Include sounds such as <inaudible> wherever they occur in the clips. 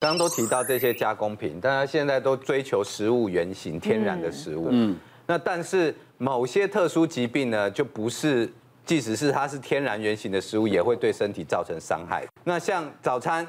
刚刚都提到这些加工品，大家现在都追求食物原型、天然的食物。嗯，那但是某些特殊疾病呢，就不是，即使是它是天然原型的食物，也会对身体造成伤害。那像早餐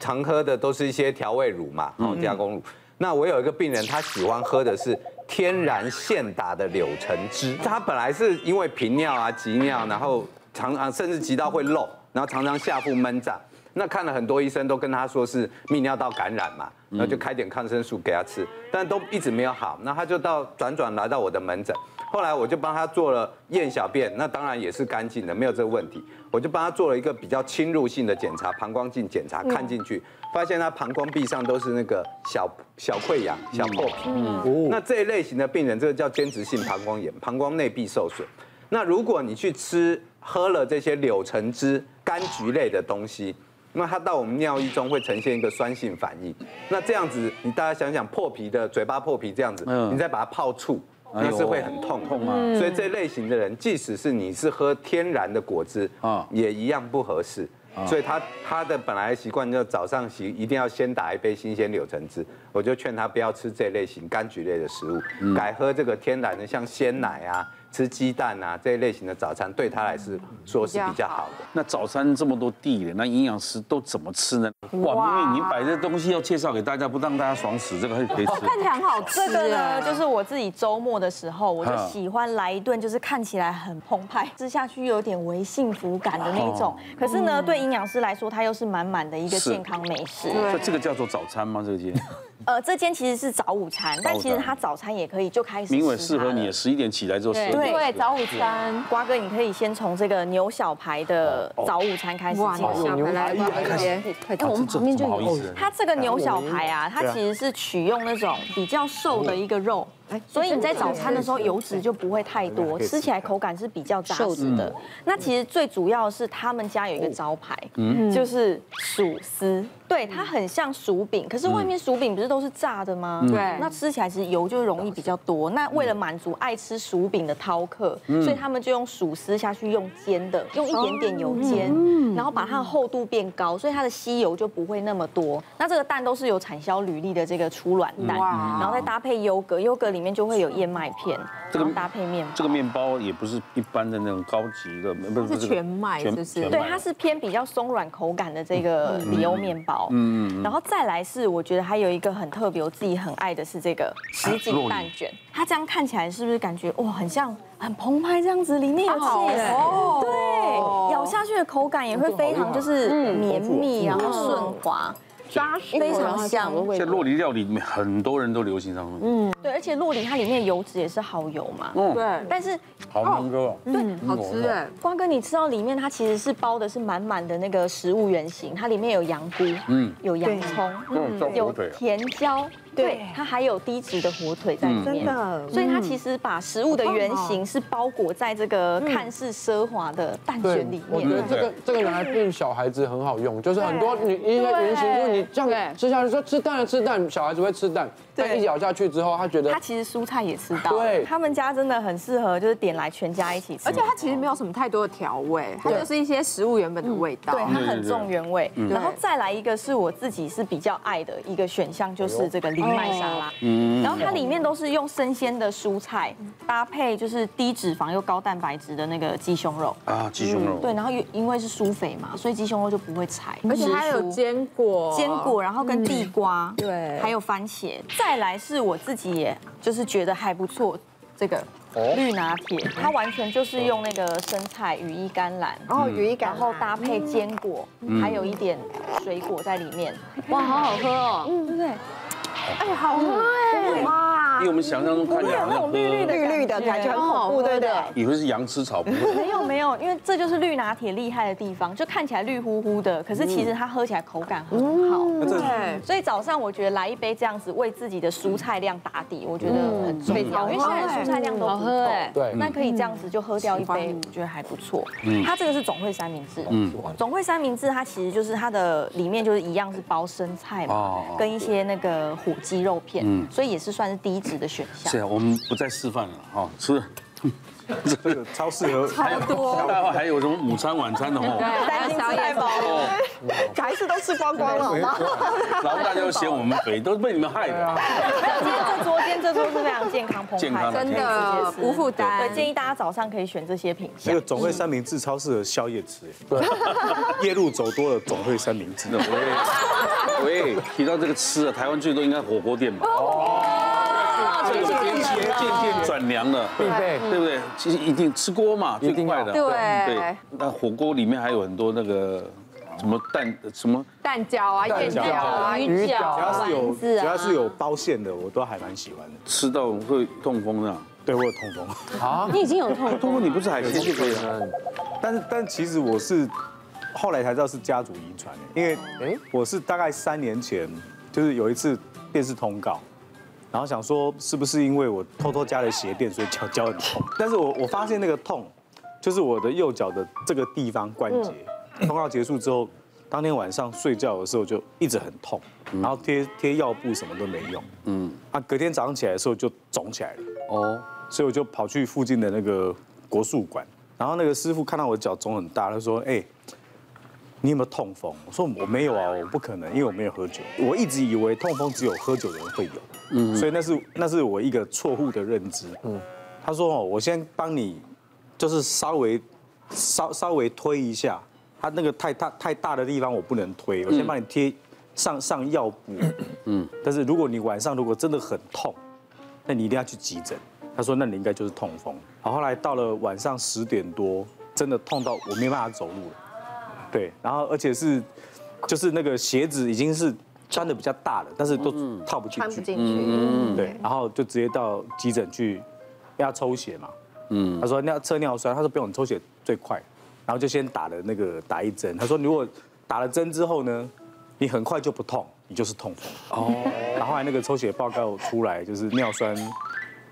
常喝的都是一些调味乳嘛，哦，加工乳。那我有一个病人，他喜欢喝的是天然现打的柳橙汁。他本来是因为频尿啊、急尿，然后常常甚至急到会漏，然后常常下腹闷胀。那看了很多医生，都跟他说是泌尿道感染嘛，然后就开点抗生素给他吃，但都一直没有好。那他就到转转来到我的门诊，后来我就帮他做了验小便，那当然也是干净的，没有这个问题。我就帮他做了一个比较侵入性的检查，膀胱镜检查，看进去发现他膀胱壁上都是那个小小溃疡、小破皮。嗯，那这一类型的病人，这个叫间质性膀胱炎，膀胱内壁受损。那如果你去吃喝了这些柳橙汁、柑橘类的东西。那它到我们尿液中会呈现一个酸性反应，那这样子你大家想想破皮的嘴巴破皮这样子，你再把它泡醋，那是会很痛痛啊。所以这类型的人，即使是你是喝天然的果汁啊，也一样不合适。所以他他的本来习惯就早上洗一定要先打一杯新鲜柳橙汁，我就劝他不要吃这类型柑橘类的食物，改喝这个天然的像鲜奶啊。吃鸡蛋啊这一类型的早餐对他来说说是比较好的。那早餐这么多地，那营养师都怎么吃呢？哇，因为你摆这东西要介绍给大家，不让大家爽死，这个还可以吃。看起来很好吃。这个呢，就是我自己周末的时候，我就喜欢来一顿，就是看起来很澎湃，吃下去又有点微幸福感的那种。可是呢，对营养师来说，它又是满满的一个健康美食。对，这个叫做早餐吗？这间？<laughs> 呃，这间其实是早午餐，但其实它早餐也可以就开始。明伟适合你，十一点起来做。对对，早午餐。瓜哥，你可以先从这个牛小排的早午餐开始介绍。牛来，开始。哎，我们旁边就有。它这个牛小排啊，它其实是取用那种比较瘦的一个肉。所以你在早餐的时候油脂就不会太多，吃起来口感是比较扎实的。那其实最主要是他们家有一个招牌，就是薯丝。对，它很像薯饼，可是外面薯饼不是都是炸的吗？对，那吃起来其实油就容易比较多。那为了满足爱吃薯饼的饕客，所以他们就用薯丝下去用煎的，用一点点油煎，然后把它的厚度变高，所以它的吸油就不会那么多。那这个蛋都是有产销履历的这个初卵蛋，然后再搭配优格，优格里面就会有燕麦片，这个搭配面包。这个面包也不是一般的那种高级的，不是全麦，是不是？对，它是偏比较松软口感的这个里欧面包。嗯，然后再来是，我觉得还有一个很特别，我自己很爱的是这个什锦蛋卷。它这样看起来是不是感觉哇，很像很澎湃这样子？里面有气哦，对，咬下去的口感也会非常就是绵密，然后顺滑。扎实，非常香。现在洛梨料理里面很多人都流行上面。嗯，对，而且洛梨它里面油脂也是好油嘛。嗯，对。但是好芒哥，对，好吃哎。光哥，你吃到里面，它其实是包的是满满的那个食物原型，它里面有羊菇，嗯，有洋葱，嗯，有甜椒。对，它还有低脂的火腿在里面，真的，所以它其实把食物的原型是包裹在这个看似奢华的蛋卷里面。我觉得这个这个拿来变小孩子很好用，就是很多你一些原型，就是你这样吃下去说吃蛋了吃蛋，小孩子会吃蛋。但，一咬下去之后，他觉得他其实蔬菜也吃到。对，他们家真的很适合，就是点来全家一起吃。而且它其实没有什么太多的调味，它就是一些食物原本的味道。对，它很重原味。然后再来一个是我自己是比较爱的一个选项，就是这个藜麦沙拉。嗯。然后它里面都是用生鲜的蔬菜搭配，就是低脂肪又高蛋白质的那个鸡胸肉。啊，鸡胸肉。对，然后因因为是酥肥嘛，所以鸡胸肉就不会柴。而且它有坚果，坚果，然后跟地瓜，对，还有番茄。再来是我自己，也就是觉得还不错，这个绿拿铁，它完全就是用那个生菜、羽衣甘蓝，然后羽衣甘，然后搭配坚果，还有一点水果在里面，哇，好好喝哦，嗯，对不对？哎，好喝哎，比我们想象中看起来那种绿绿的绿绿的感觉很恐怖，对不对？以为是羊吃草。没有没有，因为这就是绿拿铁厉害的地方，就看起来绿乎乎的，可是其实它喝起来口感很好。对，所以早上我觉得来一杯这样子，为自己的蔬菜量打底，我觉得很重要，因为现在蔬菜量都不够。对，那可以这样子就喝掉一杯，我觉得还不错。它这个是总会三明治，嗯，总会三明治它其实就是它的里面就是一样是包生菜嘛，跟一些那个火鸡肉片，所以也是算是低脂的选项是啊，我们不再示范了哈，吃这个超适合，超多，待会还有什么午餐晚餐的哦，对，担心吃太饱了。还是都吃光光了，好吗？<laughs> 然后大家又嫌我们肥，都是被你们害的。今天这桌，今天这桌是非常健康澎湃，真的无负担。对，建议大家早上可以选这些品项。那个总会三明治超适合宵夜吃，对，<laughs> 夜路走多了总会三明治。喂喂，提到这个吃啊，台湾最多应该火锅店吧？哦，这个天气渐渐转凉了，对不对？对不对？其实一定吃锅嘛，最快的。对对，那火锅里面还有很多那个。什么蛋什么蛋饺啊，燕饺啊，鱼饺，只要是有只要是有包馅的，我都还蛮喜欢的。吃到会痛风的，对我有痛风啊？你已经有痛风？<laughs> 痛风你不是海鲜就可以了？但是但其实我是后来才知道是家族遗传的，因为哎，我是大概三年前就是有一次电视通告，然后想说是不是因为我偷偷加了鞋垫，所以脚脚很痛？但是我我发现那个痛就是我的右脚的这个地方关节。通告结束之后，当天晚上睡觉的时候就一直很痛，然后贴贴药布什么都没用，嗯，啊，隔天早上起来的时候就肿起来了，哦，所以我就跑去附近的那个国术馆，然后那个师傅看到我脚肿很大，他说，哎，你有没有痛风？我说我没有啊，我不可能，因为我没有喝酒。我一直以为痛风只有喝酒的人会有，嗯，所以那是那是我一个错误的认知，嗯，他说哦，我先帮你，就是稍微稍稍微推一下。他那个太大太大的地方我不能推，我先帮你贴上上药补。嗯，但是如果你晚上如果真的很痛，那你一定要去急诊。他说那你应该就是痛风。好，后来到了晚上十点多，真的痛到我没办法走路了。对，然后而且是就是那个鞋子已经是穿的比较大了，但是都套不进去。穿不进去。嗯。对，然后就直接到急诊去要抽血嘛。嗯。他说尿测尿酸，他说不用，你抽血最快。然后就先打了那个打一针，他说如果打了针之后呢，你很快就不痛，你就是痛风。哦。然后后来那个抽血报告出来，就是尿酸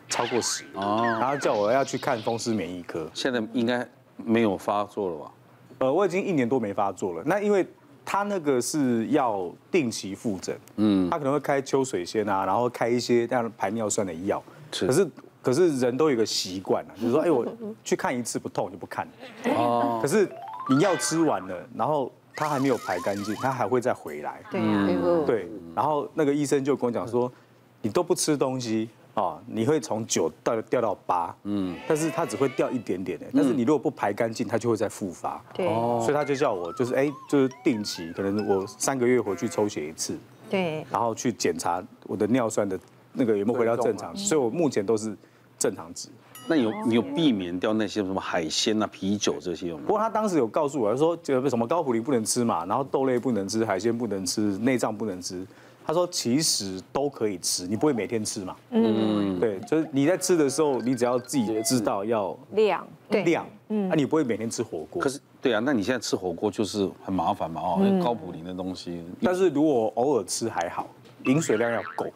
超过十。哦。然后叫我要去看风湿免疫科。现在应该没有发作了吧？呃，我已经一年多没发作了。那因为他那个是要定期复诊，嗯，他可能会开秋水仙啊，然后开一些这样排尿酸的药。是。可是。可是人都有一个习惯啊，就是说，哎，我去看一次不痛就不看。哦。<laughs> 可是你药吃完了，然后他还没有排干净，他还会再回来。对呀。对。然后那个医生就跟我讲说，你都不吃东西啊，你会从九到掉到八。嗯。但是它只会掉一点点的，但是你如果不排干净，它就会再复发。对。所以他就叫我就是哎，就是定期，可能我三个月回去抽血一次。对。然后去检查我的尿酸的那个有没有回到正常，所以我目前都是。正常值，那有你有避免掉那些什么海鲜啊、啤酒这些吗？不过他当时有告诉我，他说这个什么高普林不能吃嘛，然后豆类不能吃，海鲜不能吃，内脏不能吃。他说其实都可以吃，你不会每天吃嘛？嗯，对，就是你在吃的时候，你只要自己知道要量，对量，嗯，那你不会每天吃火锅。可是，对啊，那你现在吃火锅就是很麻烦嘛，哦，高普林的东西。但是如果偶尔吃还好，饮水量要够。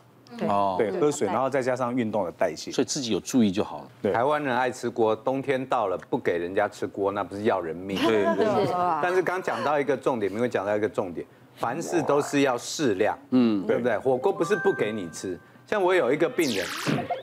哦，对，喝水，然后再加上运动的代谢，所以自己有注意就好了。对，台湾人爱吃锅，冬天到了不给人家吃锅，那不是要人命？对。<laughs> 但是刚讲到一个重点，没有讲到一个重点，凡事都是要适量，嗯，对不对？火锅不是不给你吃，像我有一个病人，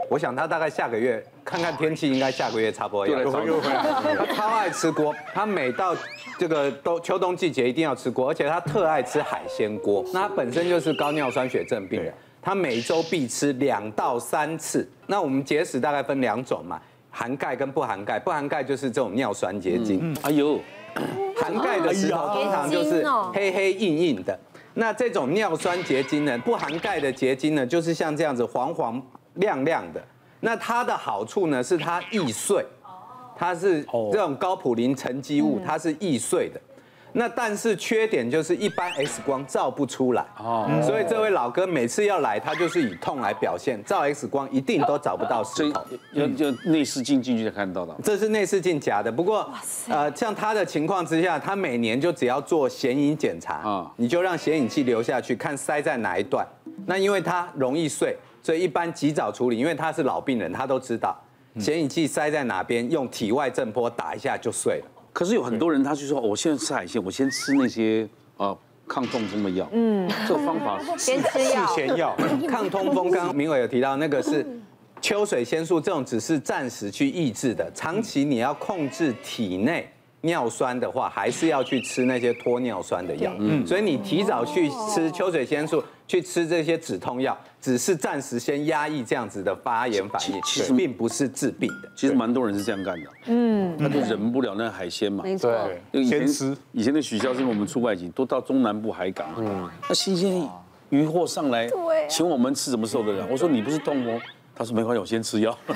我想他大概下个月看看天气，应该下个月差不多要回来。<laughs> 他超爱吃锅，他每到这个冬秋冬季节一定要吃锅，而且他特爱吃海鲜锅。那他本身就是高尿酸血症病人。他每周必吃两到三次。那我们结石大概分两种嘛，含钙跟不含钙。不含钙就是这种尿酸结晶。哎呦，<laughs> 含钙的石头通常就是黑黑硬硬的。那这种尿酸结晶呢，不含钙的结晶呢，就是像这样子黄黄亮亮的。那它的好处呢，是它易碎，它是这种高普林沉积物，它是易碎的。那但是缺点就是一般 X 光照不出来哦，所以这位老哥每次要来，他就是以痛来表现，照 X 光一定都找不到石头，就就内视镜进去就看到的。这是内视镜假的，不过呃，像他的情况之下，他每年就只要做显影检查啊，你就让显影剂流下去，看塞在哪一段。那因为他容易碎，所以一般及早处理，因为他是老病人，他都知道显影剂塞在哪边，用体外震波打一下就碎了。可是有很多人，他就说，我现在吃海鲜，我先吃那些呃抗痛风的药。嗯，这个方法先吃药，先药。<laughs> 抗痛风，刚刚明伟有提到那个是秋水仙素，这种只是暂时去抑制的，长期你要控制体内尿酸的话，还是要去吃那些脱尿酸的药。嗯，所以你提早去吃秋水仙素，去吃这些止痛药，只是暂时先压抑这样子的发炎反应，其实并不是治病的。其实蛮多人是这样干的。嗯，他就忍不了那个海鲜嘛。没错。以前吃以前的许教授，我们出外景都到中南部海港，嗯，那新鲜鱼货上来，请我们吃，怎么受得了？我说你不是痛哦。他说没关系，我先吃药。<laughs> <laughs>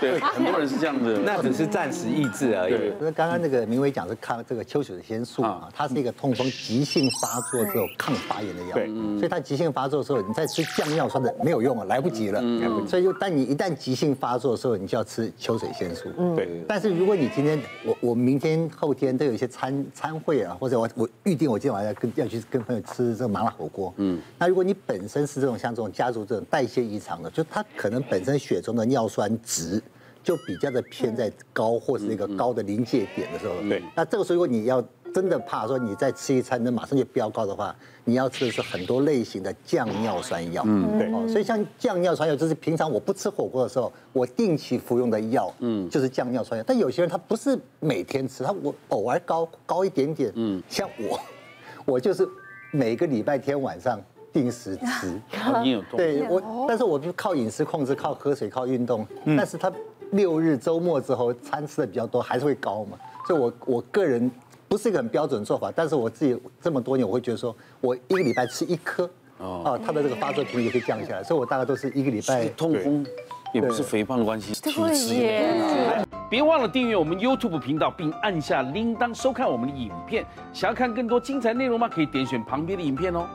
对，<laughs> 很多人是这样子，那只是暂时抑制而已。那刚刚那个明伟讲是抗这个秋水仙素啊，它是一个痛风急性发作之后抗发炎的药。对，所以它急性发作的时候，你再吃降尿酸的没有用啊，来不及了。嗯。所以就但你一旦急性发作的时候，你就要吃秋水仙素。嗯。对。但是如果你今天我我明天后天都有一些餐餐会啊，或者我我预定我今天晚上要跟要去跟朋友吃这个麻辣火锅。嗯。那如果你本身是这种像这种家族这种代谢异常的，就它可能本身血中的尿酸值。就比较的偏在高或是那个高的临界点的时候，对。那这个时候如果你要真的怕说你再吃一餐，那马上就飙高的话，你要吃的是很多类型的降尿酸药。嗯，对。哦，所以像降尿酸药，就是平常我不吃火锅的时候，我定期服用的药，嗯，就是降尿酸药。但有些人他不是每天吃，他我偶尔高高一点点，嗯，像我，<laughs> 我就是每个礼拜天晚上定时吃。<laughs> 你有动？对我，但是我就靠饮食控制，靠喝水，靠运动，但是他。六日周末之后，餐吃的比较多，还是会高嘛？所以我，我我个人不是一个很标准做法，但是我自己这么多年，我会觉得说，我一个礼拜吃一颗，哦，它的这个发作频率会降下来，所以我大概都是一个礼拜。痛风也不是肥胖的关系，体质。别忘了订阅我们 YouTube 频道，并按下铃铛收看我们的影片。想要看更多精彩内容吗？可以点选旁边的影片哦。